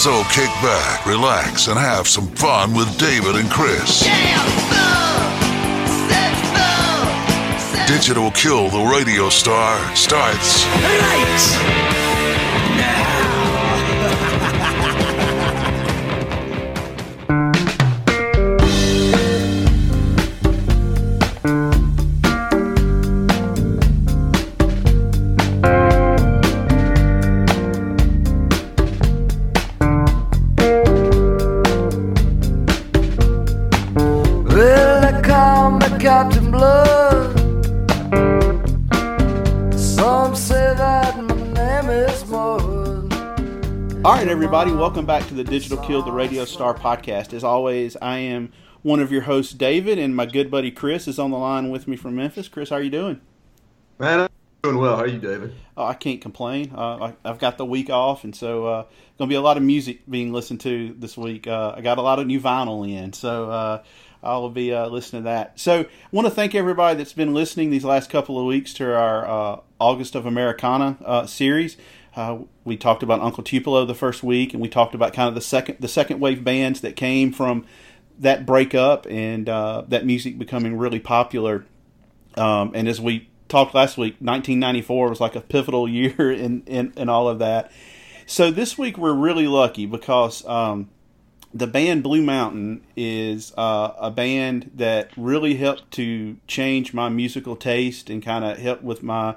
So kick back, relax, and have some fun with David and Chris. Digital Kill the Radio Star starts Well, they call me Captain Blood. Some say that my name is Mud. All right, everybody, welcome back to the Digital Kill the Radio Star podcast. As always, I am one of your hosts, David, and my good buddy Chris is on the line with me from Memphis. Chris, how are you doing? Man, I'm doing well. How are you, David? Oh, I can't complain. Uh, I, I've got the week off, and so uh, going to be a lot of music being listened to this week. Uh, I got a lot of new vinyl in, so uh, I'll be uh, listening to that. So, I want to thank everybody that's been listening these last couple of weeks to our uh, August of Americana uh, series. Uh, we talked about Uncle Tupelo the first week, and we talked about kind of the second the second wave bands that came from that breakup and uh, that music becoming really popular. Um, and as we talked last week, 1994 was like a pivotal year in, in, in all of that. So this week we're really lucky because um, the band Blue Mountain is uh, a band that really helped to change my musical taste and kind of helped with my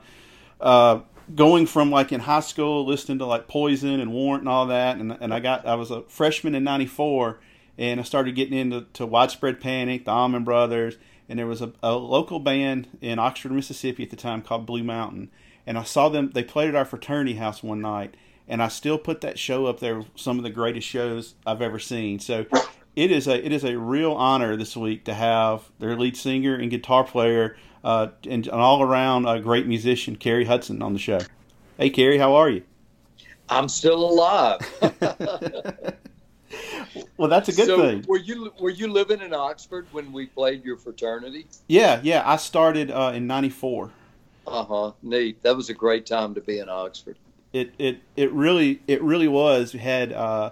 uh, going from like in high school listening to like Poison and Warrant and all that, and and I got I was a freshman in '94, and I started getting into to Widespread Panic, the Allman Brothers, and there was a, a local band in Oxford, Mississippi at the time called Blue Mountain, and I saw them. They played at our fraternity house one night, and I still put that show up there. Some of the greatest shows I've ever seen. So. It is a it is a real honor this week to have their lead singer and guitar player uh, and an all around uh, great musician, Cary Hudson, on the show. Hey, Cary, how are you? I'm still alive. Well, that's a good so thing. were you were you living in Oxford when we played your fraternity? Yeah, yeah. I started uh, in '94. Uh huh. Neat. That was a great time to be in Oxford. It it it really it really was. We had. Uh,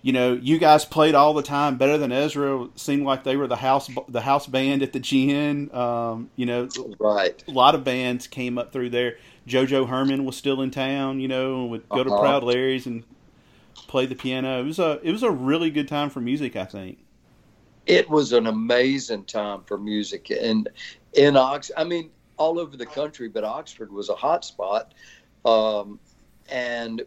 you know, you guys played all the time better than Ezra. It seemed like they were the house the house band at the GN. Um, you know, Right. a lot of bands came up through there. JoJo Hermann was still in town, you know, and would go to Uh-huh. Proud Larry's and play the piano. It was a it was a really good time for music, I think. It was an amazing time for music and in Ox. I mean, all over the country, but Oxford was a hot spot, um, and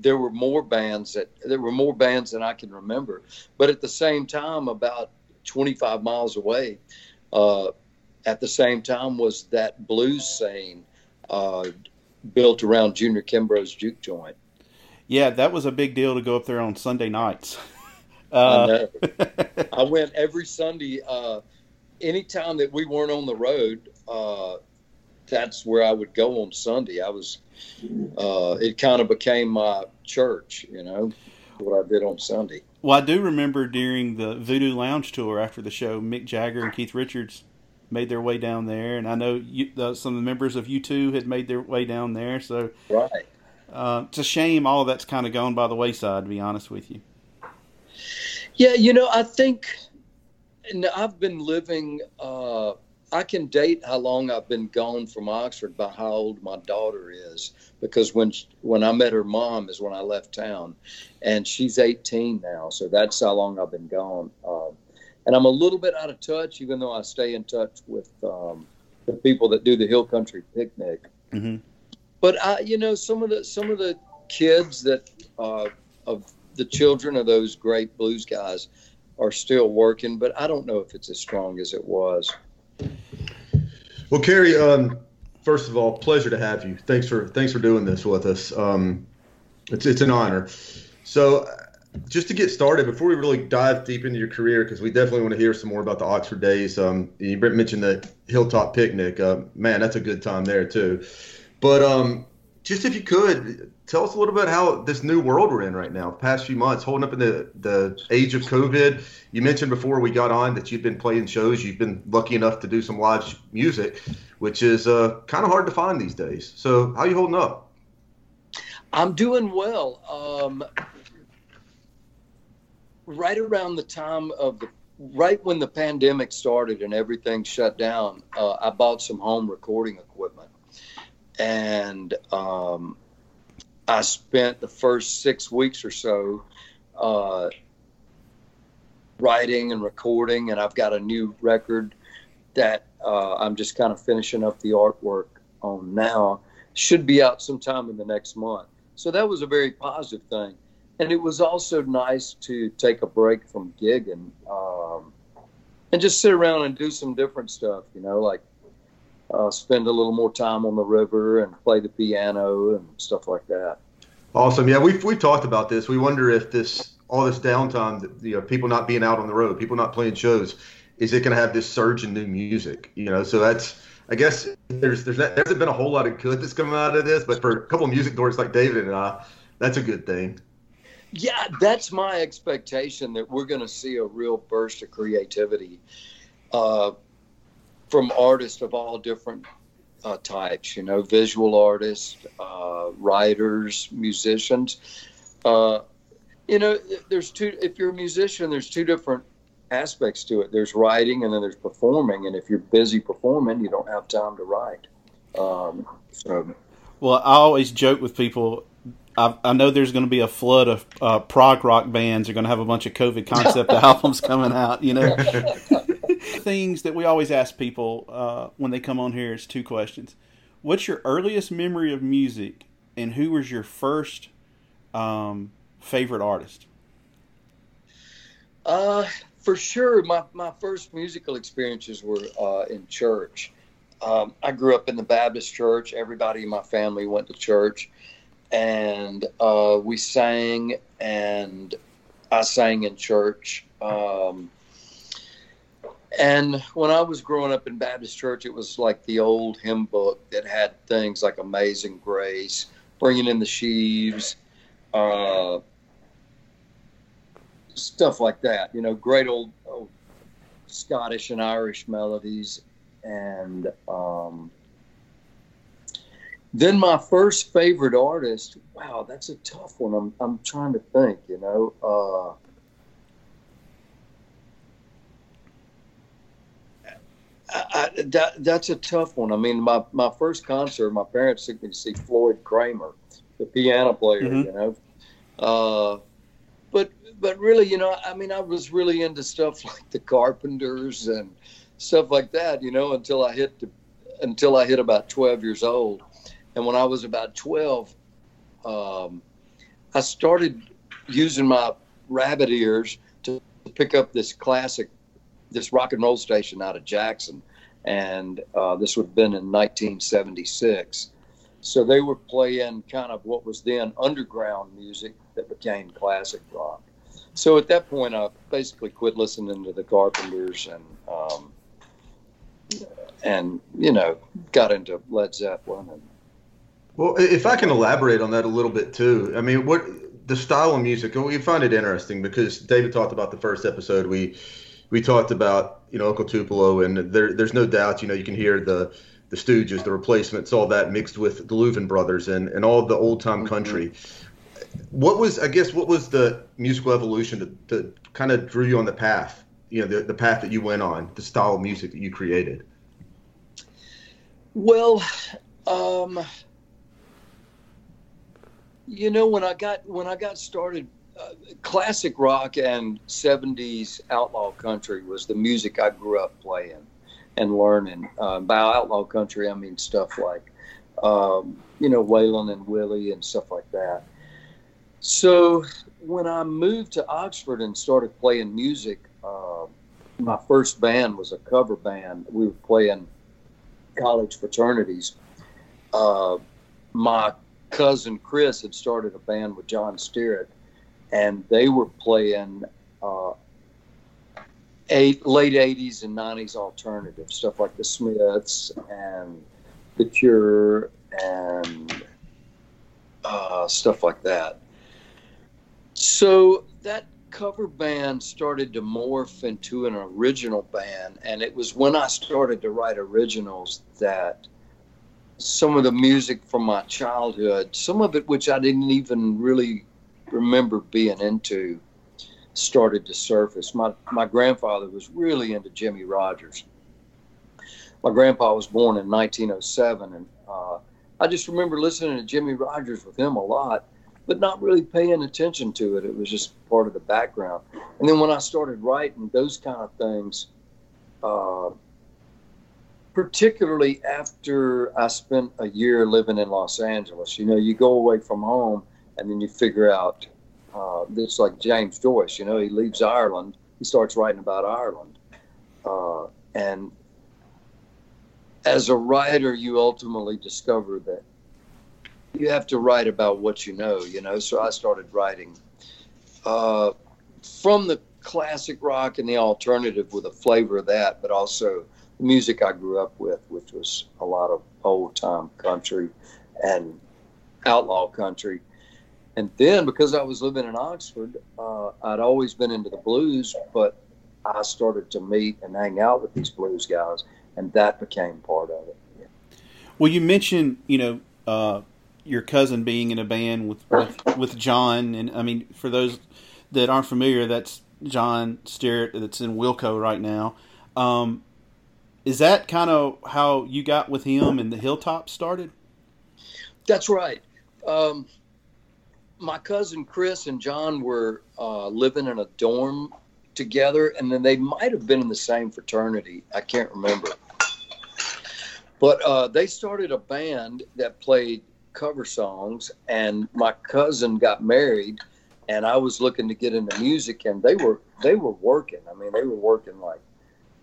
there were more bands that there were more bands than I can remember. But at the same time, about 25 miles away, uh, at the same time was that blues scene uh, built around Junior Kimbrough's juke joint. Yeah, that was a big deal to go up there on Sunday nights. I Uh, know. I went every Sunday. Uh, anytime that we weren't on the road, uh, that's where I would go on Sunday. I was. Uh, it kind of became my church, you know, what I did on Sunday. well, I do remember during the Voodoo Lounge tour after the show, Mick Jagger and Keith Richards made their way down there, and I know you, some of the members of U2 had made their way down there. So Right. uh, it's a shame all that's kind of gone by the wayside, to be honest with you. Yeah, you know, I think and I've been living uh, I can date how long I've been gone from Oxford by how old my daughter is because when sh- when I met her mom is when I left town, and she's 18 now, so that's how long I've been gone. Um, and I'm a little bit out of touch, even though I stay in touch with um, the people that do the Hill Country Picnic. Mhm. But I, you know, some of the some of the kids that uh, of the children of those great blues guys are still working, but I don't know if it's as strong as it was. Well, Cary, um, first of all, pleasure to have you. Thanks for thanks for doing this with us. Um, it's it's an honor. So, just to get started, before we really dive deep into your career, because we definitely want to hear some more about the Oxford days. Um, you mentioned the Hilltop Picnic. Uh, man, that's a good time there too. But um, just if you could tell us a little bit how this new world we're in right now, past few months, holding up in the the age of COVID. You mentioned before we got on that you've been playing shows. You've been lucky enough to do some live music, which is uh, kind of hard to find these days. So, how are you holding up? I'm doing well. Um, right around the time of the right when the pandemic started and everything shut down, uh, I bought some home recording equipment, and um, I spent the first six weeks or so uh, writing and recording, and I've got a new record that uh, I'm just kind of finishing up the artwork on now. Should be out sometime in the next month. So that was a very positive thing. And it was also nice to take a break from gigging um, and just sit around and do some different stuff, you know, like uh, spend a little more time on the river and play the piano and stuff like that. Awesome. Yeah, we've we've talked about this. We wonder if this all this downtime, you know, people not being out on the road, people not playing shows, is it going to have this surge in new music? You know, so that's I guess there's there's there hasn't been a whole lot of good that's coming out of this, but for a couple of music dorks like David and I, that's a good thing. Yeah, that's my expectation that we're going to see a real burst of creativity uh, from artists of all different uh, types. You know, visual artists, uh, writers, musicians. Uh, you know, there's two. If you're a musician, there's two different aspects to it. There's writing, and then there's performing. And if you're busy performing, you don't have time to write. Um, so Well, I always joke with people. I, I know there's going to be a flood of uh, prog rock bands. are going to have a bunch of COVID concept albums coming out. You know, things that we always ask people uh, when they come on here is two questions: What's your earliest memory of music, and who was your first um, favorite artist? Uh, for sure. My, my first musical experiences were uh, in church. Um, I grew up in the Baptist church. Everybody in my family went to church, and uh, we sang, and I sang in church. Um, and when I was growing up in Baptist church, it was like the old hymn book that had things like Amazing Grace, Bringing in the Sheaves, uh, stuff like that. You know, great old, old Scottish and Irish melodies, and um, then my first favorite artist. Wow, that's a tough one. I'm I'm trying to think. You know, uh, I, I, that that's a tough one. I mean, my my first concert, my parents took me to see Floyd Cramer, the piano player. Mhm. You know. Uh, but but really, you know, I mean, I was really into stuff like the Carpenters and stuff like that, you know, until I hit the, until I hit about twelve years old, and when I was about twelve, um, I started using my rabbit ears to pick up this classic, this rock and roll station out of Jackson, and uh, this would have been in 1976. So they were playing kind of what was then underground music that became classic rock. So at that point, I basically quit listening to the Carpenters and, um, and you know, got into Led Zeppelin. And Well, if I can elaborate on that a little bit too, I mean, what the style of music, we find it interesting because David talked about the first episode. We we talked about you know Uncle Tupelo, and there, there's no doubt, you know, you can hear the the Stooges, the Replacements, all that mixed with the Louvin brothers and and all the old time country. What was, I guess, what was the musical evolution that, that kind of drew you on the path? You know, the, the path that you went on, the style of music that you created. Well, um, you know, when I got when I got started, classic rock and '70s outlaw country was the music I grew up playing and learning. Uh, by outlaw country, I mean stuff like, um, you know, Waylon and Willie and stuff like that. So when I moved to Oxford and started playing music, uh, my first band was a cover band. We were playing college fraternities. Uh, my cousin Chris had started a band with John Stirratt, and they were playing uh, eight, late 80s and 90s alternative stuff like the Smiths and the Cure and uh, stuff like that. So that cover band started to morph into an original band, and it was when I started to write originals that some of the music from my childhood, some of it which I didn't even really remember being into, started to surface. My my grandfather was really into Jimmie Rodgers. My grandpa was born in 1907, and uh, I just remember listening to Jimmie Rodgers with him a lot, but not really paying attention to it. It was just part of the background. And then when I started writing those kind of things, uh, particularly after I spent a year living in Los Angeles, you know, you go away from home and then you figure out uh, it's like James Joyce, you know, he leaves Ireland, he starts writing about Ireland. Uh, and as a writer, you ultimately discover that you have to write about what you know, you know. So I started writing uh, from the classic rock and the alternative with a flavor of that, but also the music I grew up with, which was a lot of old time country and outlaw country. And then because I was living in Oxford, uh, I'd always been into the blues, but I started to meet and hang out with these blues guys, and that became part of it. Well, you mentioned, you know, uh, your cousin being in a band with, with with John, and I mean, for those that aren't familiar, that's John Stirratt that's in Wilco right now. Um, is that kind of how you got with him and the Hilltop started? That's right. Um, my cousin Chris and John were uh, living in a dorm together, and then they might have been in the same fraternity. I can't remember. But uh, they started a band that played cover songs, and my cousin got married, and I was looking to get into music, and they were they were working. I mean, they were working like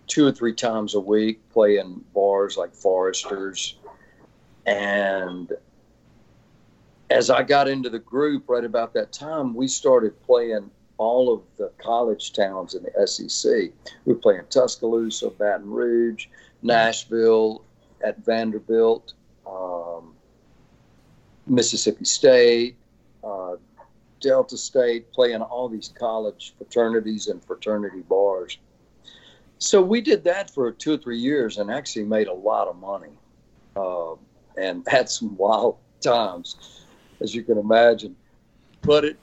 two or three times a week, playing bars like Foresters, and as I got into the group right about that time, we started playing all of the college towns in the SEC. We were playing Tuscaloosa, Baton Rouge, Nashville, at Vanderbilt, um, Mississippi State, uh, Delta State, playing all these college fraternities and fraternity bars. So we did that for two or three years and actually made a lot of money uh, and had some wild times, as you can imagine. But it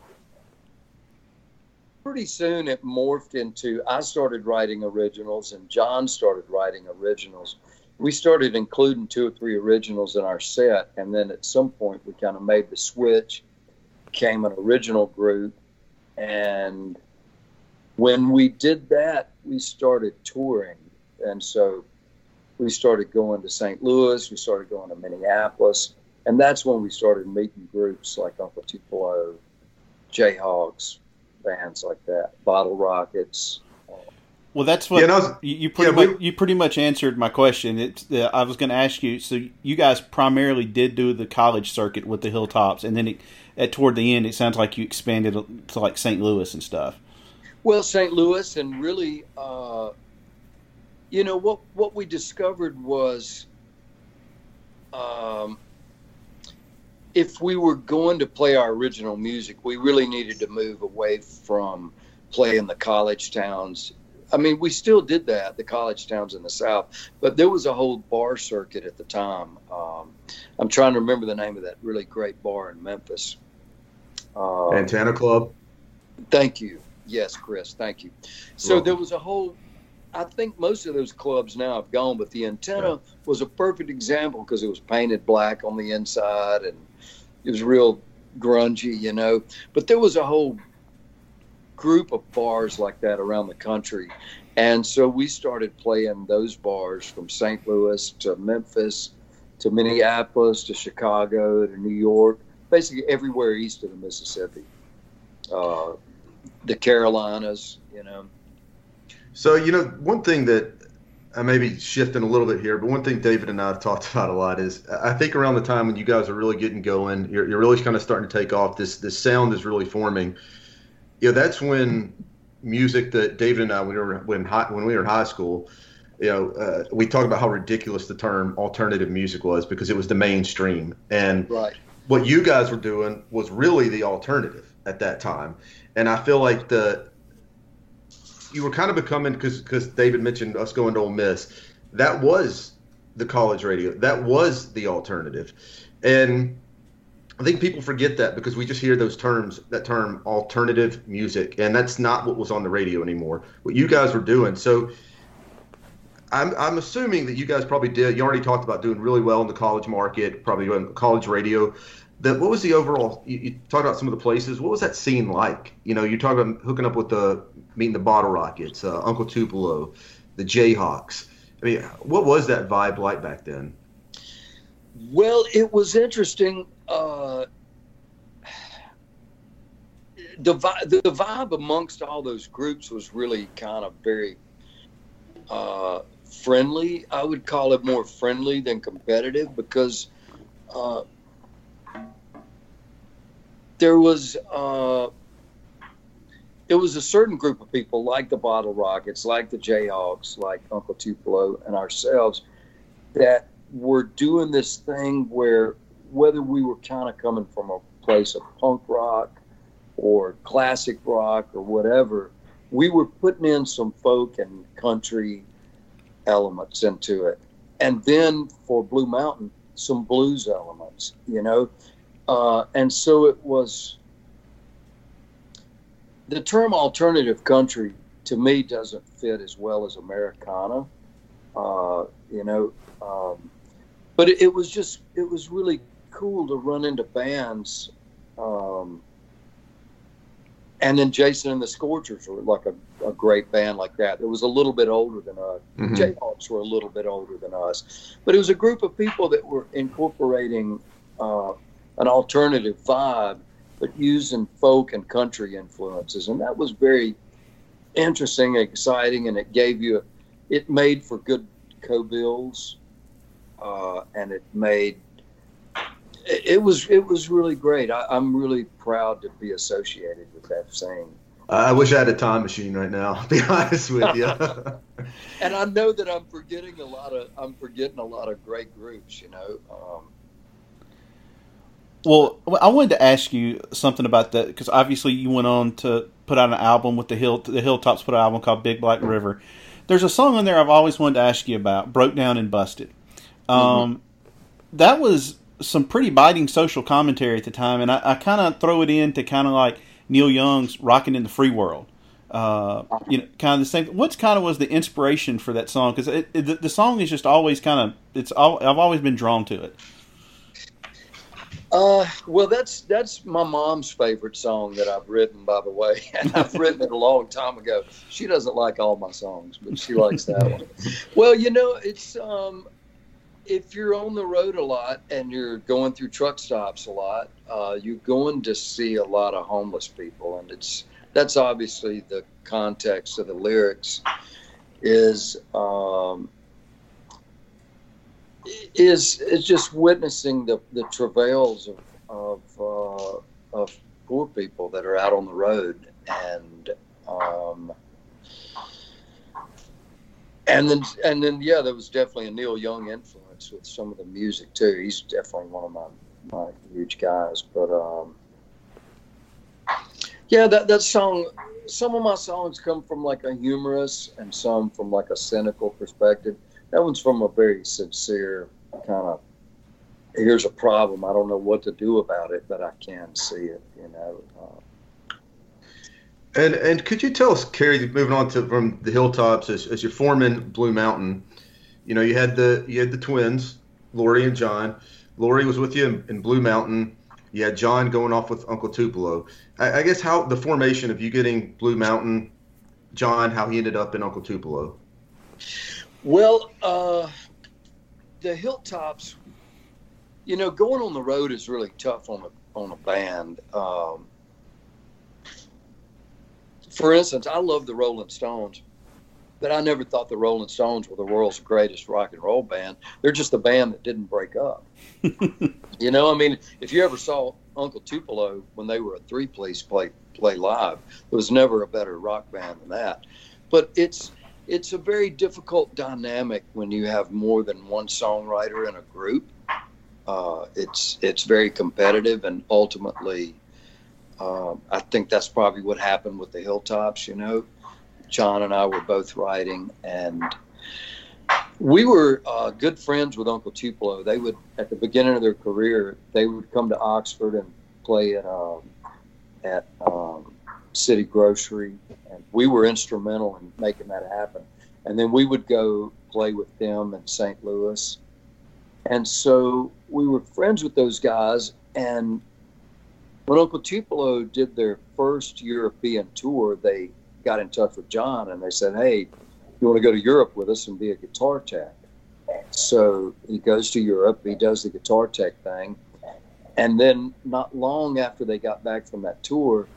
pretty soon it morphed into I started writing originals and John started writing originals. We started including two or three originals in our set, and then at some point we kind of made the switch, became an original group, and when we did that, we started touring, and so we started going to St. Louis, we started going to Minneapolis, and that's when we started meeting groups like Uncle Tupelo, Jayhawks, bands like that, Bottle Rockets. Well, that's what Yeah, and I was- you, you pretty yeah, we- much you pretty much answered my question. It's uh, I was going to ask you. So you guys primarily did do the college circuit with the Hilltops, and then it, at toward the end, it sounds like you expanded to like St. Louis and stuff. Well, St. Louis, and really, uh, you know what what we discovered was, um, if we were going to play our original music, we really needed to move away from playing the college towns. I mean, we still did that, the college towns in the South, but there was a whole bar circuit at the time. Um, I'm trying to remember the name of that really great bar in Memphis. Uh, Antenna Club. Thank you. Yes, Chris. Thank you. So there was a whole. I think most of those clubs now have gone, but the antenna was a perfect example because it was painted black on the inside and it was real grungy, you know. But there was a whole group of bars like that around the country. And so we started playing those bars from St. Louis to Memphis to Minneapolis to Chicago to New York, basically everywhere east of the Mississippi. Uh, the Carolinas, you know. So you know, one thing that I may be shifting a little bit here, but one thing David and I have talked about a lot is I think around the time when you guys are really getting going, you're, you're really kind of starting to take off. This this sound is really forming. You know, that's when music that David and I when we were when high, when we were in high school, you know, uh, we talked about how ridiculous the term alternative music was because it was the mainstream, and Right. what you guys were doing was really the alternative at that time. And I feel like the you were kind of becoming because because David mentioned us going to Ole Miss. That was the college radio. That was the alternative, and I think people forget that because we just hear those terms, that term alternative music, and that's not what was on the radio anymore. What you guys were doing. So I'm, I'm assuming that you guys probably did. You already talked about doing really well in the college market, probably doing college radio. That what was the overall? You, you talked about some of the places. What was that scene like? You know, you talk about hooking up with the meeting the Bottle Rockets, uh, Uncle Tupelo, the Jayhawks. I mean, what was that vibe like back then? Well, it was interesting. Uh, the, the vibe amongst all those groups was really kind of very uh, friendly. I would call it more friendly than competitive because uh, there was uh, it was a certain group of people like the Bottle Rockets, like the Jayhawks, like Uncle Tupelo, and ourselves that were doing this thing where whether we were kind of coming from a place of punk rock or classic rock or whatever, we were putting in some folk and country elements into it. And then for Blue Mountain, some blues elements, you know. Uh, and so it was the term alternative country to me doesn't fit as well as Americana. Uh, you know, um, but it, it was just it was really cool to run into bands um, and then jason and the scorchers were like a, a great band like that it was a little bit older than us Mhm. jayhawks were a little bit older than us but it was a group of people that were incorporating uh, an alternative vibe but using folk and country influences and that was very interesting exciting and it gave you it made for good co-bills uh, and it made it, was it was really great. I, I'm really proud to be associated with that scene, I wish I had a time machine right now. I'll be honest with you. and I know that I'm forgetting a lot of I'm forgetting a lot of great groups. You know, um, Well, I wanted to ask you something about that because obviously you went on to put out an album with the Hill the Hilltops put out an album called Big Black River. There's a song on there I've always wanted to ask you about, "Broke Down and Busted." Um, That was some pretty biting social commentary at the time, and I, I kind of throw it in to kind of like Neil Young's "Rocking in the Free World." Uh, you know, kind of the same. What's kind of was the inspiration for that song? Because the, the song is just always kind of it's. All, I've always been drawn to it. Uh, well, that's that's my mom's favorite song that I've written, by the way, and I've written it a long time ago. She doesn't like all my songs, but she likes that one. Well, you know, it's um, if you're on the road a lot and you're going through truck stops a lot, uh, you're going to see a lot of homeless people, and it's that's obviously the context of the lyrics is um, is is just witnessing the, the travails of of, uh, of poor people that are out on the road and um, and then and then yeah there was definitely a Neil Young influence with some of the music too. He's definitely one of my my huge guys. But um, yeah that that song some of my songs come from like a humorous and some from like a cynical perspective that one's from a very sincere kind of here's a problem i don't know what to do about it but i can see it you know uh, And and could you tell us, Cary, moving on to from the hilltops as, as you're forming Blue Mountain, you know, you had the you had the twins, Laurie and John. Laurie was with you in, in Blue Mountain. You had John going off with Uncle Tupelo. I, I guess how the formation of you getting Blue Mountain, John, how he ended up in Uncle Tupelo. Well, uh, the hilltops, you know, going on the road is really tough on a on a band. Um, for instance, I love the Rolling Stones, but I never thought the Rolling Stones were the world's greatest rock and roll band. They're just a band that didn't break up. you know, I mean, if you ever saw Uncle Tupelo when they were a three piece play play live, there was never a better rock band than that. But it's it's a very difficult dynamic when you have more than one songwriter in a group. Uh, it's it's very competitive, and ultimately, um, I think that's probably what happened with the Hilltops. You know, John and I were both writing, and we were uh, good friends with Uncle Tupelo. They would, at the beginning of their career, they would come to Oxford and play at um, at um, City Grocery, and we were instrumental in making that happen. And then we would go play with them in St. Louis, and so we were friends with those guys. And when Uncle Tupelo did their first European tour, they got in touch with John and they said, "Hey, you want to go to Europe with us and be a guitar tech?" So he goes to Europe. He does the guitar tech thing, and then not long after they got back from that tour,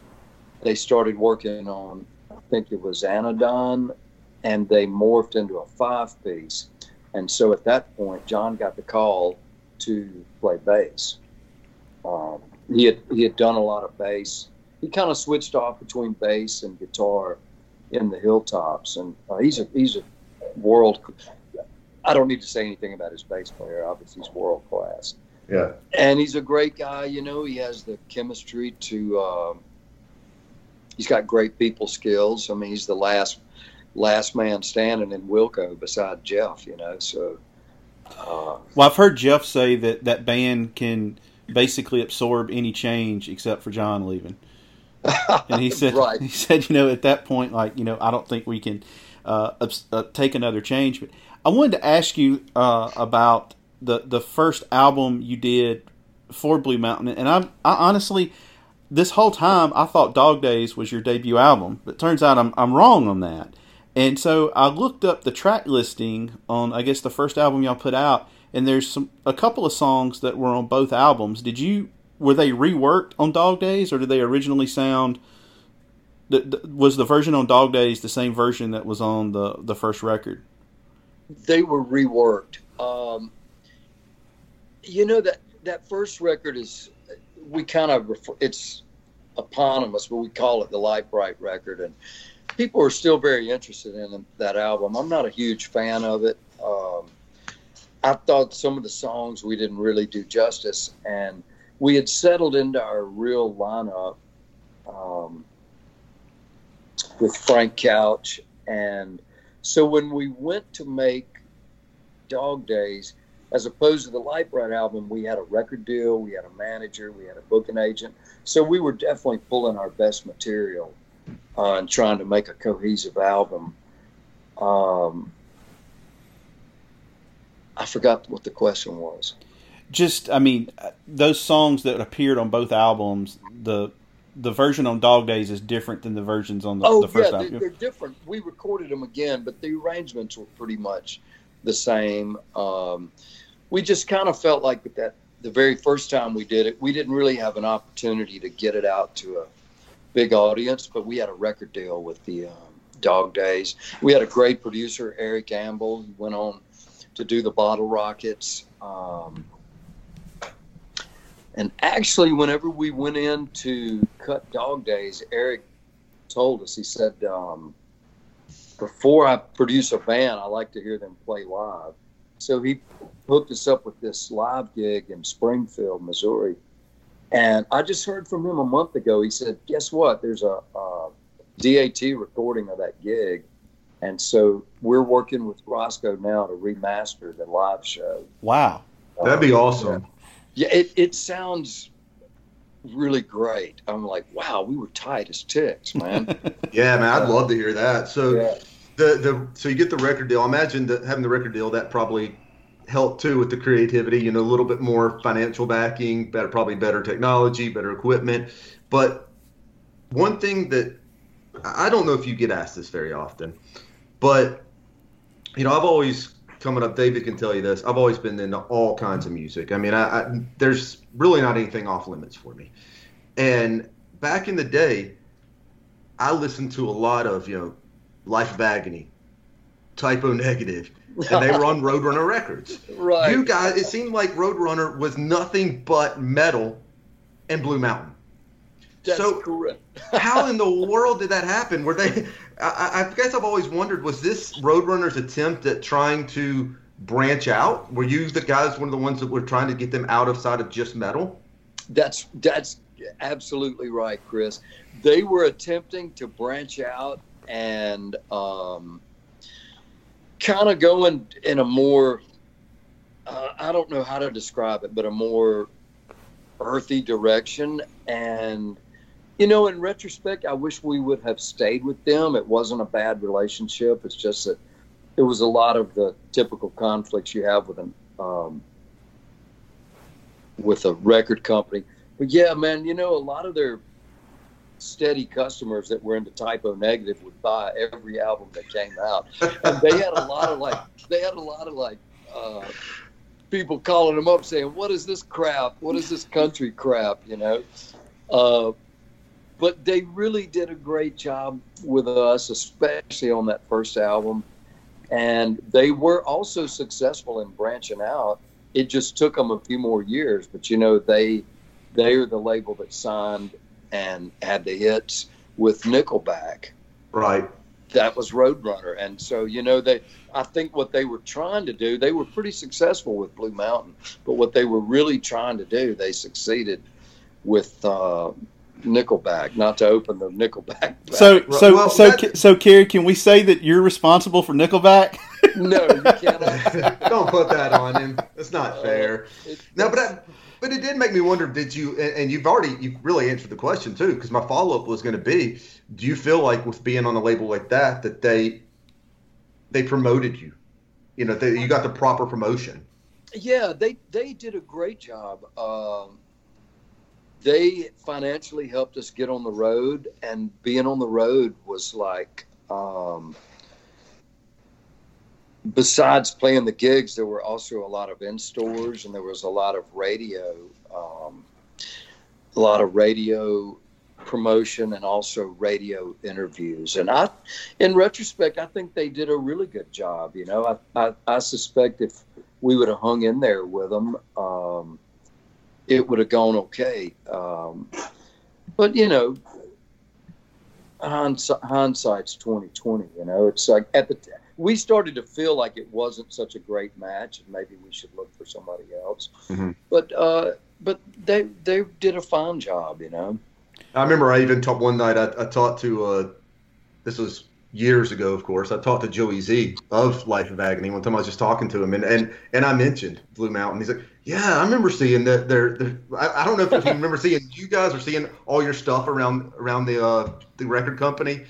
they started working on. I think it was Anodyne, and they morphed into a five piece. And so at that point, John got the call to play bass. Um, he had he had done a lot of bass. He kind of switched off between bass and guitar in the Hilltops, and uh, he's a he's a world. I don't need to say anything about his bass player. Obviously, he's world class, Yeah. and he's a great guy. You know, he has the chemistry to. Um, he's got great people skills. I mean, he's the last last man standing in Wilco beside Jeff. You know, so. Uh, Well, I've heard Jeff say that that band can basically absorb any change except for John leaving. And he said, Right. he said, you know, at that point, like, you know, I don't think we can uh, uh, take another change. But I wanted to ask you uh, about the the first album you did for Blue Mountain, and I, I honestly, this whole time, I thought Dog Days was your debut album, but turns out I'm I'm wrong on that. And so I looked up the track listing on, I guess, the first album y'all put out, and there's some a couple of songs that were on both albums. Did you were they reworked on Dog Days, or did they originally sound? Was the version on Dog Days the same version that was on the the first record? they were reworked. Um, you know that that first record is we kind of refer, it's eponymous, but we call it the Light Bright record, and people are still very interested in that album. I'm not a huge fan of it. Um, I thought some of the songs we didn't really do justice, and we had settled into our real lineup um, with Frank Coutch and so when we went to make Dog Days, as opposed to the Light Bright album, we had a record deal, we had a manager, we had a booking agent. So we were definitely pulling our best material uh, and trying to make a cohesive album. Um, I forgot what the question was. Just, I mean, uh, those songs that appeared on both albums, the the version on Dog Days is different than the versions on the, Oh the first yeah, they're, album. they're different. We recorded them again, but the arrangements were pretty much the same. Um, we just kind of felt like that the very first time we did it, we didn't really have an opportunity to get it out to a big audience, but we had a record deal with the um, Dog Days. We had a great producer, Eric Ambel, who went on to do the Bottle Rockets. Um, and actually, whenever we went in to cut Dog Days, Eric told us, he said, um, before I produce a band, I like to hear them play live. So he hooked us up with this live gig in Springfield, Missouri. And I just heard from him a month ago. He said, guess what? There's a, a DAT recording of that gig. And so we're working with Roscoe now to remaster the live show. wow. That'd be um, awesome. Yeah, it, it sounds really great. I'm like, wow, we were tight as ticks, man. Yeah, man, I'd uh, love to hear that. So Yeah. The the so you get the record deal. I imagine that having the record deal that probably helped too with the creativity. You know, a little bit more financial backing, better probably better technology, better equipment. But one thing that I don't know if you get asked this very often, but you know, I've always coming up. David can tell you this. I've always been into all kinds of music. I mean, I, I there's really not anything off limits for me. And back in the day, I listened to a lot of you know, Life of Agony, Type O Negative, and they were on Roadrunner Records. right. You guys, it seemed like Roadrunner was nothing but metal and Blue Mountain. That's so- correct. How in the world did that happen? Were they? I, I guess I've always wondered: was this Roadrunner's attempt at trying to branch out? Were you the guys one of the ones that were trying to get them out of side of just metal? That's that's absolutely right, Chris. They were attempting to branch out and um, kind of going in a more uh, I don't know how to describe it, but a more earthy direction. And you know, in retrospect, I wish we would have stayed with them. It wasn't a bad relationship. It's just that it was a lot of the typical conflicts you have with an um, with a record company. But yeah, man, you know, a lot of their steady customers that were into Type O Negative would buy every album that came out. And they had a lot of like they had a lot of like uh people calling them up saying, What is this crap? What is this country crap? You know? Uh but they really did a great job with us, especially on that first album. And they were also successful in branching out. It just took them a few more years, but you know they they are the label that signed and had the hits with Nickelback. Right. That was Roadrunner, and so you know they. I think what they were trying to do, they were pretty successful with Blue Mountain, but what they were really trying to do, they succeeded with uh, Nickelback. Not to open the Nickelback. So, so, Well, so, that- so, Cary, can we say that you're responsible for Nickelback? no, you cannot. Don't put that on him. That's not fair. It- No, but I, but it did make me wonder. Did you? And, you've already you really answered the question too, because my follow up was going to be: Do you feel like with being on a label like that, that they they promoted you? You know, that you got the proper promotion. Yeah, they they did a great job. Um, they financially helped us get on the road, and being on the road was like, um, besides playing the gigs, there were also a lot of in stores, and there was a lot of radio, um, a lot of radio promotion, and also radio interviews. And I, in retrospect, I think they did a really good job. You know, I I, I suspect if we would have hung in there with them, um, it would have gone okay. Um, but you know, hindsight, hindsight's twenty twenty. You know, it's like at the we started to feel like it wasn't such a great match, and maybe we should look for somebody else. Mhm. But uh, but they they did a fine job. You know. I remember I even talked one night. I, I talked to uh, this was years ago, of course. I talked to Joey Z of Life of Agony one time. I was just talking to him, and and, and I mentioned Blue Mountain. He's like, "Yeah, I remember seeing that. There, I, I don't know if you remember seeing you guys or seeing all your stuff around around the uh, the record company."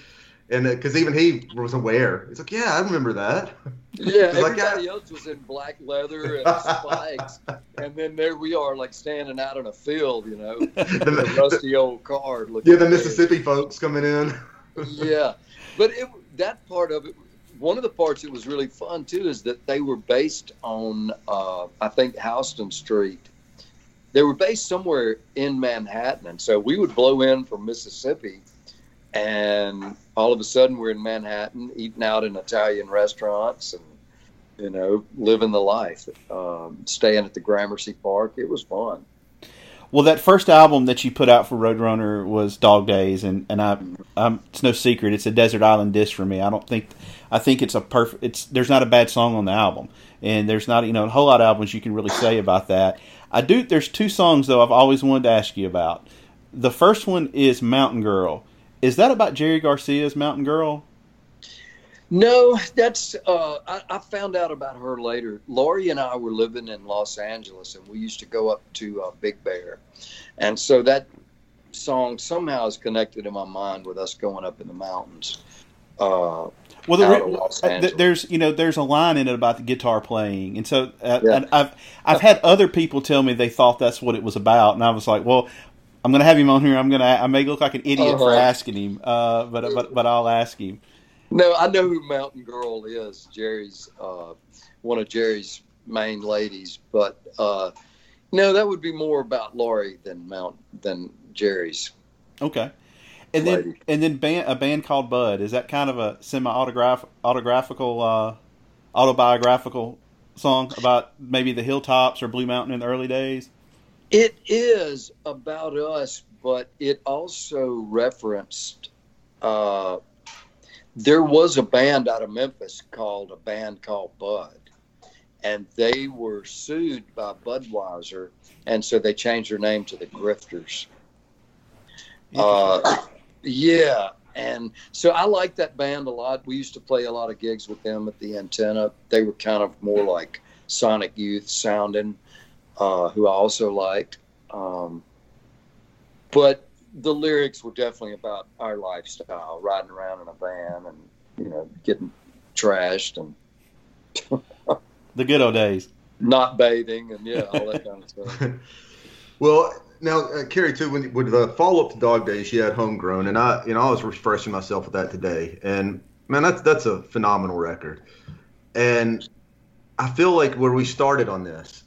And because even he was aware, he's like, "Yeah, I remember that." Yeah, It's like, everybody else was in black leather and spikes, and then there we are, like standing out in a field, you know, a rusty old car. Looking Yeah, the. Mississippi folks coming in. yeah, but it, that part of it, one of the parts that was really fun too, is that they were based on, uh, I think, Houston Street. They were based somewhere in Manhattan, and so we would blow in from Mississippi, and all of a sudden we're in Manhattan, eating out in Italian restaurants, and you know, living the life, um, staying at the Gramercy Park. It was fun. Well, that first album that you put out for Roadrunner was Dog Days, and and I, I'm, it's no secret, it's a desert island disc for me. I don't think, I think it's a perfect. It's there's not a bad song on the album, and there's not you know a whole lot of albums you can really say about that. I do. There's two songs though I've always wanted to ask you about. The first one is Mountain Girl. Is that about Jerry Garcia's Mountain Girl? No, that's uh, I, I found out about her later. Laurie and I were living in Los Angeles, and we used to go up to uh, Big Bear, and so that song somehow is connected in my mind with us going up in the mountains. Uh, Well, the, out of Los uh, th- there's you know there's a line in it about the guitar playing, and so uh, Yeah. and I've I've had other people tell me they thought that's what it was about, and I was like, well, I'm gonna have him on here. I'm gonna I may look like an idiot for Uh-huh. asking him, uh, but but but I'll ask him. no, I know who Mountain Girl is. Jerry's uh, one of Jerry's main ladies, but uh, no, that would be more about Laurie than Mount than Jerry's. Okay. And then and then band, a band called Bud is that kind of a semi autograph autographical uh, autobiographical song about maybe the hilltops or Blue Mountain in the early days? It is about us, but it also referenced. Uh, there was a band out of Memphis called a band called Bud, and they were sued by Budweiser, and so they changed their name to the Grifters. Uh, yeah, and so I like that band a lot. We used to play a lot of gigs with them at the Antenna. They were kind of more like Sonic Youth sounding, uh, who I also liked. Um, but the lyrics were definitely about our lifestyle, riding around in a van and you know getting trashed and The good old days. not bathing and yeah, all that kind of stuff. Well, now uh, Cary too. When with the follow up to Dog Days, she had Homegrown, and I, you know, I was refreshing myself with that today, and man, that's that's a phenomenal record, and I feel like where we started on this,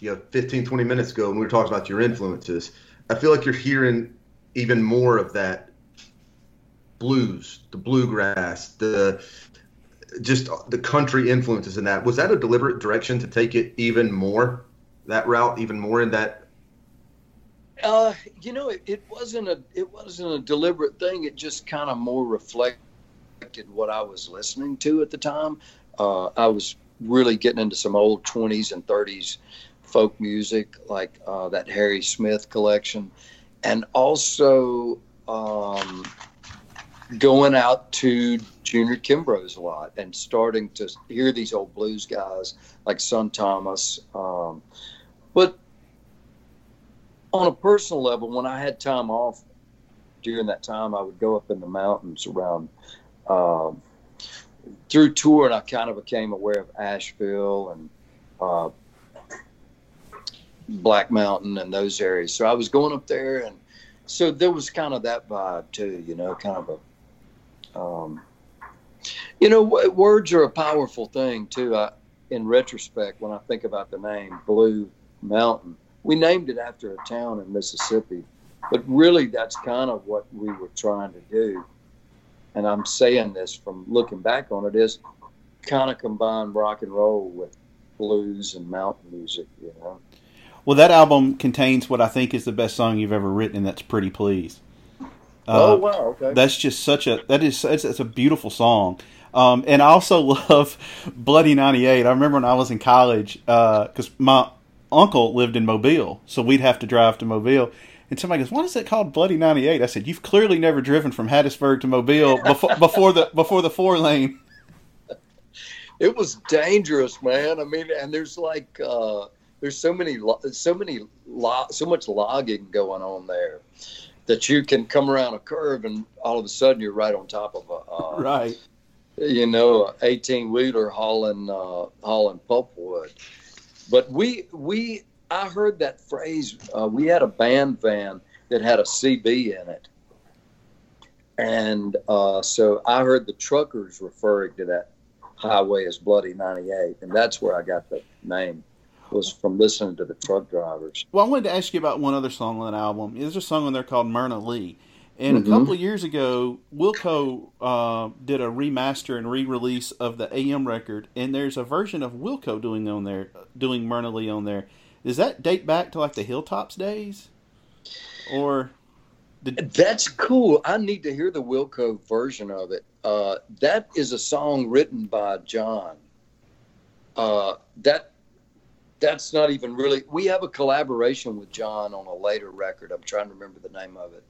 you know, 15, 20 minutes ago when we were talking about your influences, I feel like you're hearing even more of that blues, the bluegrass, the just the country influences in that. Was that a deliberate direction to take it even more that route, even more in that Uh, you know, it, it wasn't a it wasn't a deliberate thing. It just kind of more reflected what I was listening to at the time. Uh, I was really getting into some old twenties and thirties folk music, like uh, that Harry Smith collection, and also um, going out to Junior Kimbrough's a lot and starting to hear these old blues guys like Son Thomas. Um, but on a personal level, when I had time off during that time, I would go up in the mountains around um, through touring. I kind of became aware of Asheville and uh, Black Mountain and those areas. So I was going up there, and so there was kind of that vibe too. You know, kind of a, um, you know, w- words are a powerful thing too. I, in retrospect, when I think about the name Blue Mountain we named it after a town in Mississippi, but really that's kind of what we were trying to do. And I'm saying this from looking back on it is kind of combine rock and roll with blues and mountain music, you know. Well, that album contains what I think is the best song you've ever written, and that's "Pretty Please." oh Uh, wow, okay. That's just such a that is it's, it's a beautiful song. Um, and I also love Bloody 98. I remember when I was in college because my uncle lived in Mobile, so we'd have to drive to Mobile. And somebody goes, "What is it called, Bloody 98?" I said, "You've clearly never driven from Hattiesburg to Mobile before before the before the four lane." it was dangerous, man. I mean, and there's like uh, there's so many so many so much logging going on there that you can come around a curve and all of a sudden you're right on top of a uh, Right. you know, 18 wheeler hauling uh, hauling pulpwood. But we we I heard that phrase. Uh, we had a band van that had a CB in it, and uh, so I heard the truckers referring to that highway as Bloody 98, and that's where I got the name. Was from listening to the truck drivers. Well, I wanted to ask you about one other song on that album. There's a song on there called Myrna Lee. And Mhm. a couple of years ago, Wilco uh, did a remaster and re-release of the AM record, and there's a version of Wilco doing on there, doing Myrna Lee on there. Does that date back to like the Hilltops days, or did That's cool. I need to hear the Wilco version of it. Uh, that is a song written by John. Uh, that that's not even really. We have a collaboration with John on a later record. I'm trying to remember the name of it.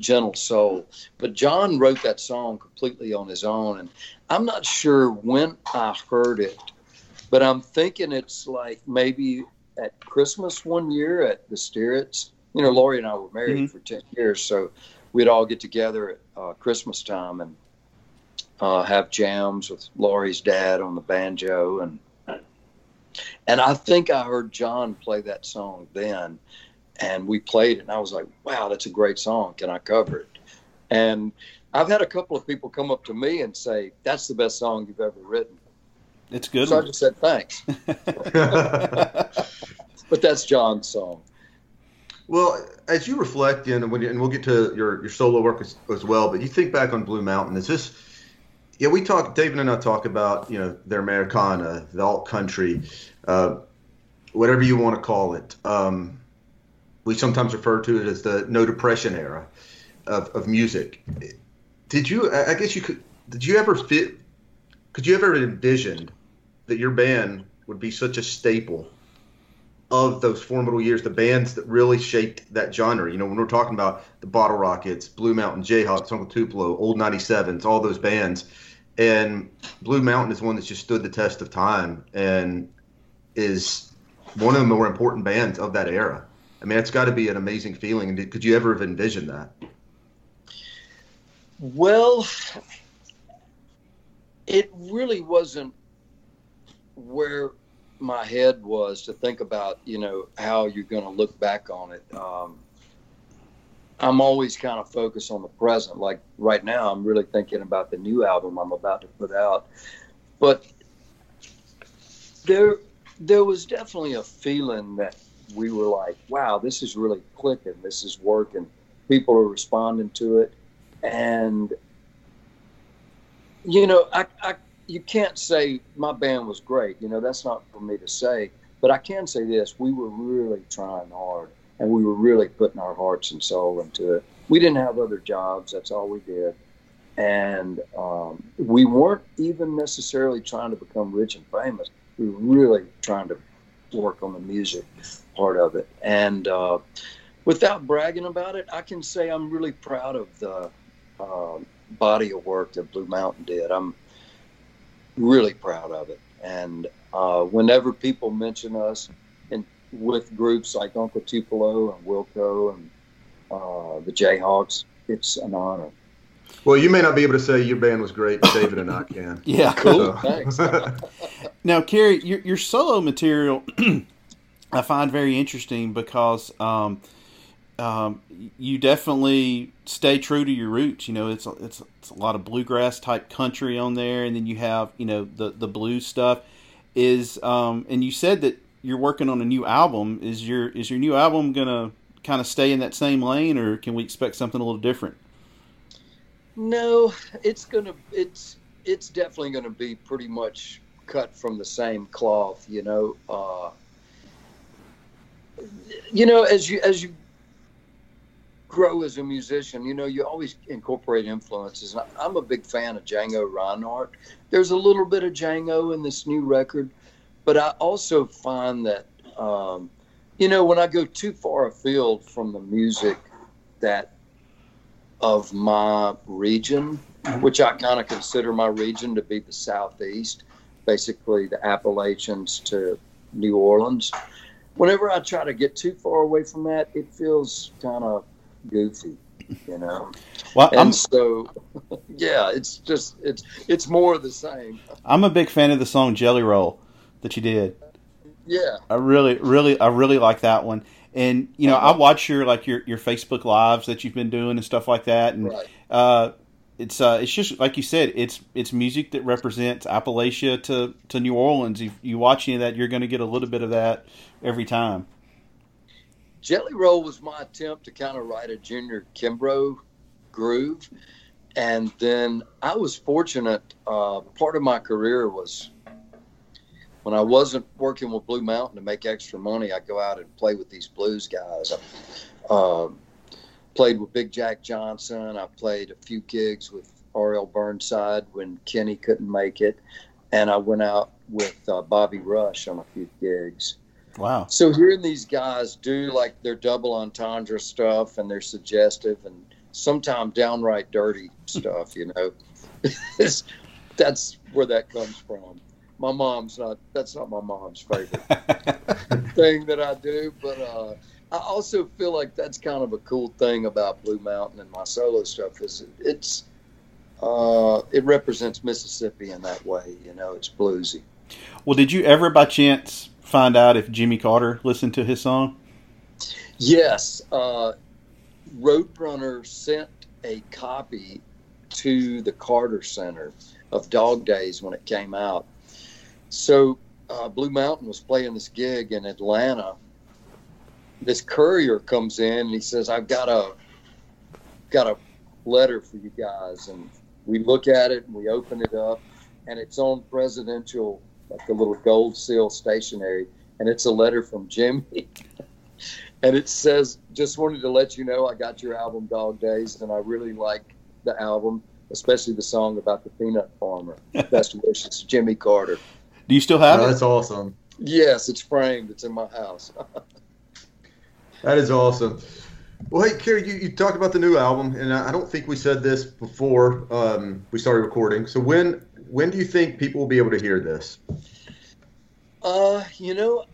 Gentle Soul. But John wrote that song completely on his own, and I'm not sure when I heard it, but I'm thinking it's like maybe at Christmas one year at the Stirratts you know, Laurie and I were married Mhm. for ten years, so we'd all get together at uh, Christmas time and uh, have jams with Laurie's dad on the banjo, and and I think I heard John play that song then, and we played it, and I was like, "Wow, that's a great song. Can I cover it?" And I've had a couple of people come up to me and say, "That's the best song you've ever written." It's good. So I just said thanks, but that's John's song. Well, as you reflect in, when you, and we'll get to your, your solo work as, as well, but you think back on Blue Mountain, is this, yeah, we talk, David and I talk about, you know, the Americana, the alt country, uh, whatever you want to call it. Um, we sometimes refer to it as the no depression era of, of music. Did you, I I guess you could, did you ever fit, could you ever envision that your band would be such a staple of those formidable years, the bands that really shaped that genre. You know, when we're talking about the Bottle Rockets, Blue Mountain, Jayhawks, Uncle Tupelo, Old 97s, all those bands. And Blue Mountain is one that's just stood the test of time and is one of the more important bands of that era. I mean, it's got to be an amazing feeling. Could you ever have envisioned that? Well, it really wasn't where my head was to think about, you know, how you're going to look back on it. Um, I'm always kind of focused on the present. Like right now, I'm really thinking about the new album I'm about to put out. But there, there was definitely a feeling that we were like, wow, this is really clicking. This is working. People are responding to it and you know I, I you can't say my band was great you know that's not for me to say but i can say this we were really trying hard and we were really putting our hearts and soul into it. We didn't have other jobs that's all we did. And um, we weren't even necessarily trying to become rich and famous. We were really trying to work on the music part of it. And uh, without bragging about it, I can say I'm really proud of the um body of work that Blue Mountain did. I'm really proud of it. And uh, whenever people mention us and with groups like Uncle Tupelo and Wilco and uh, the Jayhawks, it's an honor. Well, you may not be able to say your band was great, but David and I can. Yeah. Cool, thanks. Now, Cary, your, your solo material I find very interesting because um, um, you definitely stay true to your roots. You know, it's a, it's, it's a lot of bluegrass type country on there, and then you have you know the the blues stuff. Is um, and you said that you're working on a new album. Is your is your new album gonna kind of stay in that same lane, or can we expect something a little different? No, it's gonna it's it's definitely gonna be pretty much cut from the same cloth, you know. Uh, you know, as you as you grow as a musician, you know, you always incorporate influences. And I'm a big fan of Django Reinhardt. There's a little bit of Django in this new record, but I also find that um, you know when I go too far afield from the music that of my region, which I kind of consider my region to be the Southeast, basically the Appalachians to New Orleans. Whenever I try to get too far away from that, it feels kind of goofy, you know. Well, And I'm so, yeah, it's just it's it's more of the same. I'm a big fan of the song Jelly Roll that you did. Yeah, I really, really, I really like that one. And you know, I watch your like your your Facebook lives that you've been doing and stuff like that. And right. uh, it's uh, it's just like you said, it's it's music that represents Appalachia to to New Orleans. If you watch any of that, you're going to get a little bit of that every time. Jelly Roll was my attempt to kind of write a Junior Kimbrough groove. And then I was fortunate. Uh, part of my career was when I wasn't working with Blue Mountain to make extra money, I'd go out and play with these blues guys. I um, played with Big Jack Johnson. I played a few gigs with R.L. Burnside when Kenny couldn't make it. And I went out with uh, Bobby Rush on a few gigs. Wow. So hearing these guys do like their double entendre stuff and they're suggestive and sometimes downright dirty stuff, you know, that's where that comes from. My mom's not. That's not my mom's favorite thing that I do, but uh, I also feel like that's kind of a cool thing about Blue Mountain and my solo stuff is it's uh, it represents Mississippi in that way. You know, it's bluesy. Well, did you ever by chance find out if Jimmy Carter listened to his song? Yes, uh, Roadrunner sent a copy to the Carter Center of Dog Days when it came out. So uh, Blue Mountain was playing this gig in Atlanta. This courier comes in and he says, "I've got a got a letter for you guys." And we look at it and we open it up, and it's on presidential, like a little gold seal stationery, and it's a letter from Jimmy. and it says, "Just wanted to let you know I got your album Dog Days, and I really like the album, especially the song about the peanut farmer. Best wishes, Jimmy Carter." Do you still have Oh, it? that's awesome. Yes, it's framed. It's in my house. That is awesome. Well, hey, Cary, you, you talked about the new album, and I I don't think we said this before um, we started recording. So when when do you think people will be able to hear this? Uh, you know,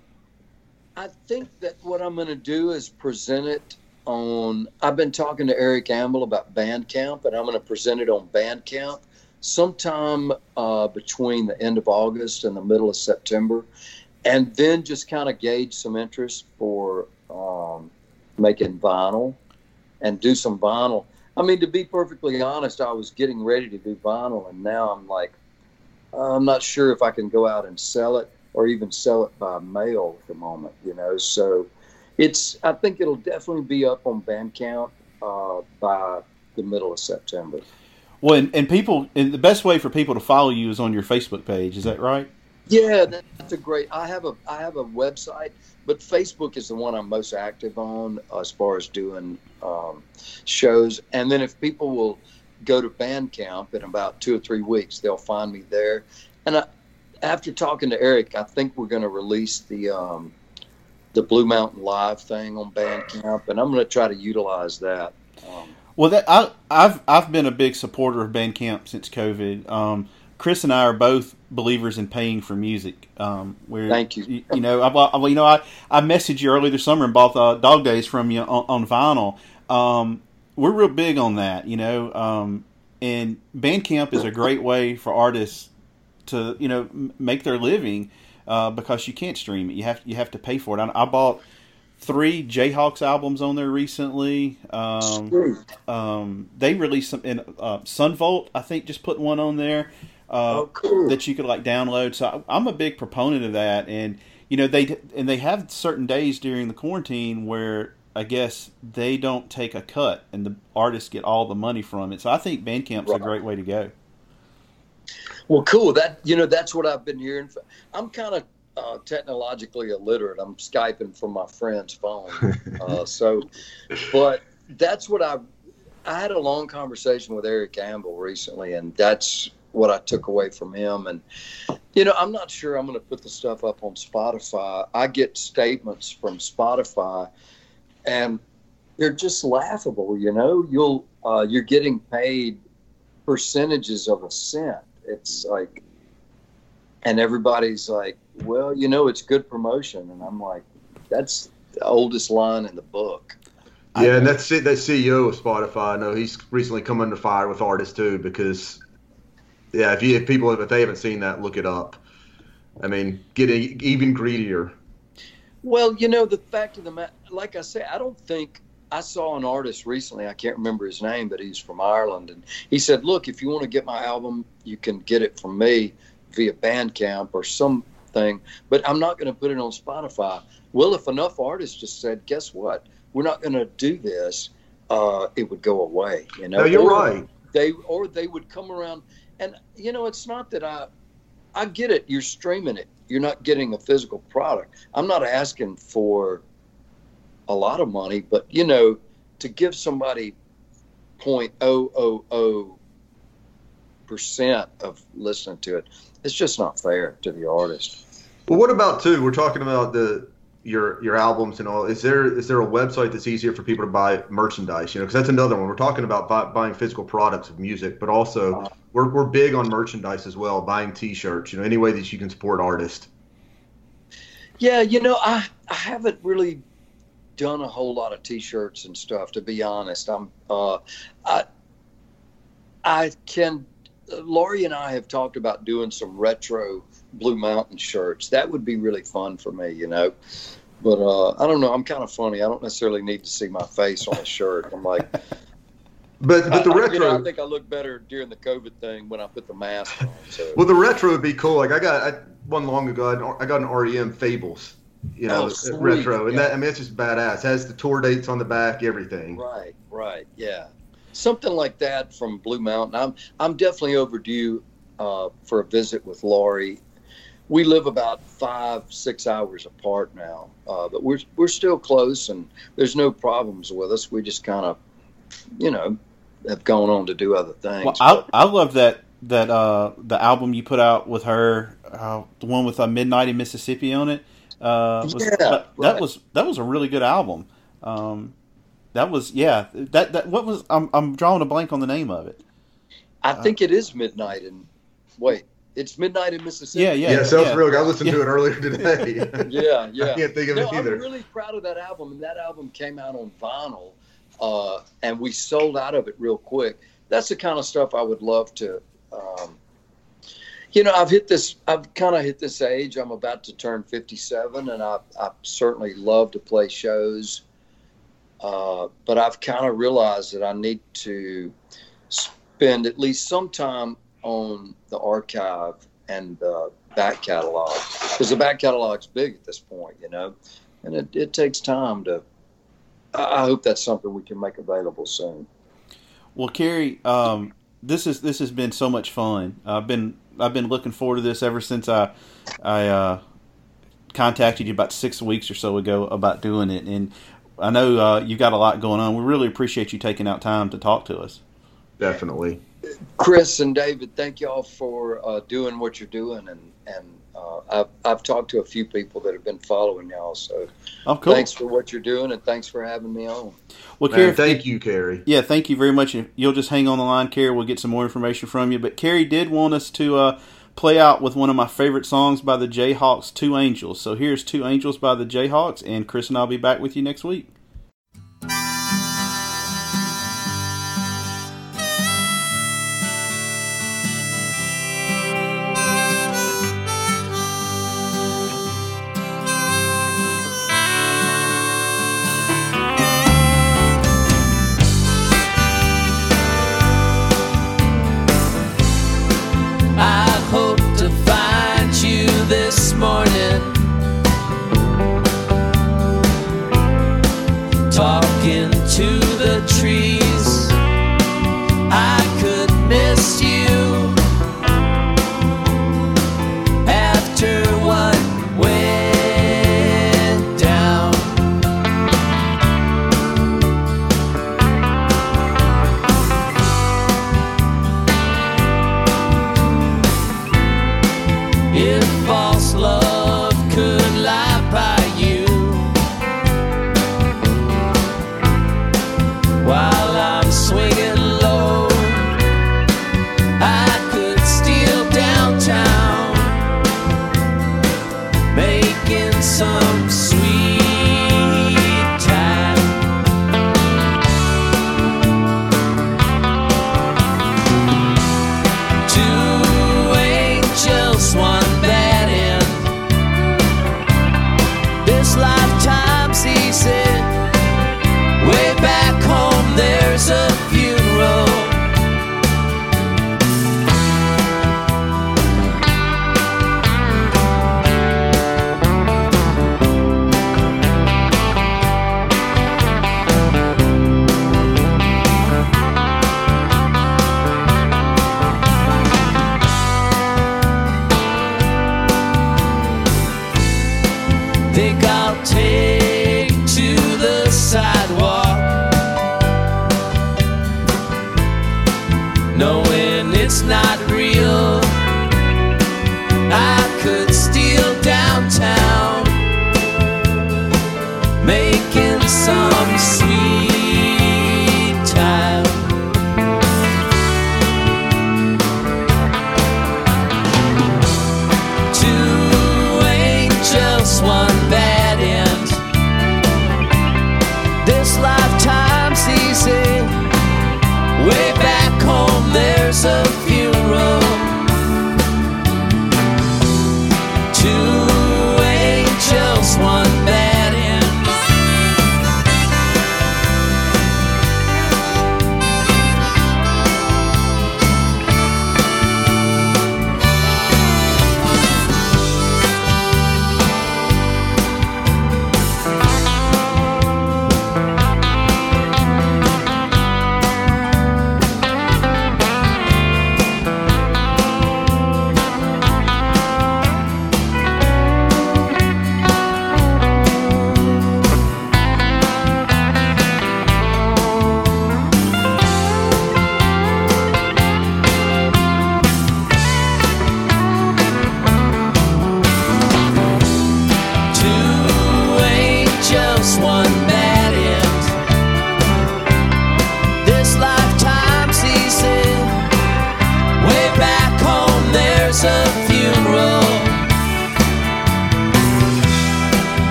I think that what I'm going to do is present it on. I've been talking to Eric Ambel about Bandcamp, and I'm going to present it on Bandcamp sometime uh, between the end of August and the middle of September, and then just kind of gauge some interest for um, making vinyl and do some vinyl. I mean, to be perfectly honest, I was getting ready to do vinyl, and now I'm like, I'm not sure if I can go out and sell it or even sell it by mail at the moment, you know. So it's I think it'll definitely be up on Bandcamp uh, by the middle of September. Well, and, and people, and the best way for people to follow you is on your Facebook page. Is that right? Yeah, that's a great. I have a I have a website, but Facebook is the one I'm most active on as far as doing um, shows. And then if people will go to Bandcamp in about two or three weeks, they'll find me there. And I, after talking to Eric, I think we're going to release the um, the Blue Mountain Live thing on Bandcamp, and I'm going to try to utilize that. Um, Well, that I, I've I've been a big supporter of Bandcamp since COVID. Um, Chris and I are both believers in paying for music. Um, we're, Thank you. You, you know, I, well, you know, I, I messaged you earlier this summer and bought uh, Dog Days from you on, on vinyl. Um, we're real big on that, you know. Um, and Bandcamp is a great way for artists to, you know, make their living uh, because you can't stream it. You have you have to pay for it. I, I bought three Jayhawks albums on there recently. Um, um, they released some in uh, Son Volt. I think just put one on there uh, Oh, cool. that you could like download. So I, I'm a big proponent of that, and you know they and they have certain days during the quarantine where I guess they don't take a cut, and the artists get all the money from it. So I think Bandcamp's a great way to go. Well, cool. That you know, that's what I've been hearing. I'm kind of uh, technologically illiterate. I'm skyping from my friend's phone, uh, so. But that's what I. I had a long conversation with Eric Ambel recently, and that's what I took away from him. And you know, I'm not sure I'm going to put the stuff up on Spotify. I get statements from Spotify, and they're just laughable. You know, you'll uh, you're getting paid percentages of a cent. It's like, and everybody's like, well, you know, it's good promotion. And I'm like, that's the oldest line in the book. Yeah, and that's it. That CEO of Spotify, I know he's recently come under fire with artists too because, yeah, if you if people if they haven't seen that, look it up. I mean, getting even greedier. Well, you know, the fact of the matter, like I say, I don't think I saw an artist recently. I can't remember his name, but he's from Ireland, and he said, "Look, if you want to get my album, you can get it from me via Bandcamp or something, but I'm not going to put it on Spotify." Well, if enough artists just said, "Guess what? We're not going to do this," uh, it would go away. You know, No, you're Or right. They or they would come around, and you know, it's not that I, I get it. You're streaming it. You're not getting a physical product. I'm not asking for a lot of money, but you know, to give somebody point oh oh oh percent of listening to it, it's just not fair to the artist. Well, what about too? We're talking about the your your albums and all. Is there is there a website that's easier for people to buy merchandise? You know, because that's another one. We're talking about buy, buying physical products of music, but also we're we're big on merchandise as well. Buying T-shirts. You know, any way that you can support artists. Yeah, you know, I I haven't really done a whole lot of T-shirts and stuff. To be honest, I'm uh, I I can. Laurie and I have talked about doing some retro Blue Mountain shirts. That would be really fun for me, you know. But uh, I don't know. I'm kind of funny. I don't necessarily need to see my face on a shirt. I'm like, But but the I, retro. you know, I think I look better during the COVID thing when I put the mask on. So. Well, the retro would be cool. Like I got I, one long ago. I I got an REM Fables, you know, Oh, retro, and Yeah. that I mean it's just badass. It has the tour dates on the back, everything. Right, right, yeah, something like that from Blue Mountain. I'm I'm definitely overdue uh, for a visit with Laurie. We live about five six hours apart now, uh, but we're we're still close, and there's no problems with us. We just kind of, you know, have gone on to do other things. Well, I I love that that uh the album you put out with her, uh, the one with uh, Midnight in Mississippi on it. Uh, was, Yeah, that, that was that was a really good album. Um, that was yeah. That that what was I'm I'm drawing a blank on the name of it. I think it is midnight and wait, it's midnight in Mississippi. Yeah, yeah, Yeah, sounds yeah. real. I listened to it earlier today. yeah, yeah. I can't think of no, it either. I'm really proud of that album, and that album came out on vinyl, uh, and we sold out of it real quick. That's the kind of stuff I would love to. Um, you know, I've hit this. I've kind of hit this age. I'm about to turn 57, and I, I certainly love to play shows. Uh, but I've kind of realized that I need to spend at least some time on the archive and the back catalog because the back catalog's big at this point, you know, and it, it takes time to. I hope that's something we can make available soon. Well, Cary, um, this is this has been so much fun. I've been I've been looking forward to this ever since I I uh, contacted you about six weeks or so ago about doing it, and I know uh, you've got a lot going on. We really appreciate you taking out time to talk to us. Definitely. Chris and David, thank y'all for uh, doing what you're doing, and and uh, I've I've talked to a few people that have been following y'all. So Oh, cool. thanks for what you're doing, and thanks for having me on. Well, Man, Cary, thank you, Cary. Yeah, thank you very much. You'll just hang on the line, Cary. We'll get some more information from you. But Cary did want us to uh, play out with one of my favorite songs by the Jayhawks, Two Angels. So here's Two Angels by the Jayhawks, and Chris and I'll be back with you next week. If false love